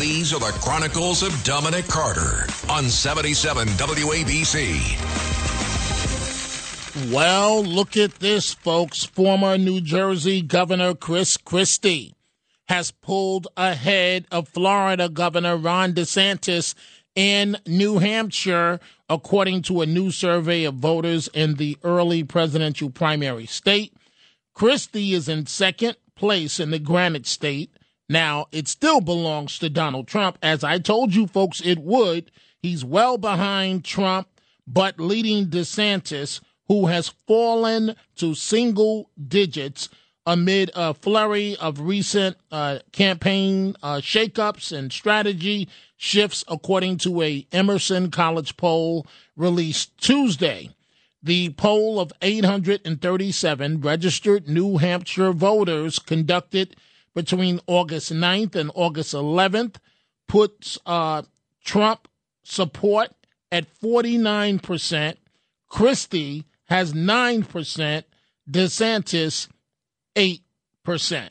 These are the Chronicles of Dominic Carter on 77 WABC. Well, look at this, folks. Former New Jersey Governor Chris Christie has pulled ahead of Florida Governor Ron DeSantis in New Hampshire, according to a new survey of voters in the early presidential primary state. Christie is in second place in the Granite State now, it still belongs to Donald Trump. As I told you folks, it would. He's well behind Trump, but leading DeSantis, who has fallen to single digits amid a flurry of recent uh, campaign uh, shakeups and strategy shifts, according to a Emerson College poll released Tuesday. The poll of 837 registered New Hampshire voters conducted between August 9th and August 11th puts uh, Trump support at 49%. Christie has 9%. DeSantis, 8%.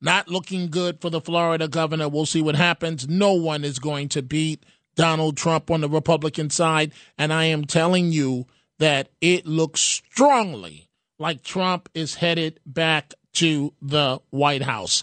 Not looking good for the Florida governor. We'll see what happens. No one is going to beat Donald Trump on the Republican side. And I am telling you that it looks strongly like Trump is headed back to the White House.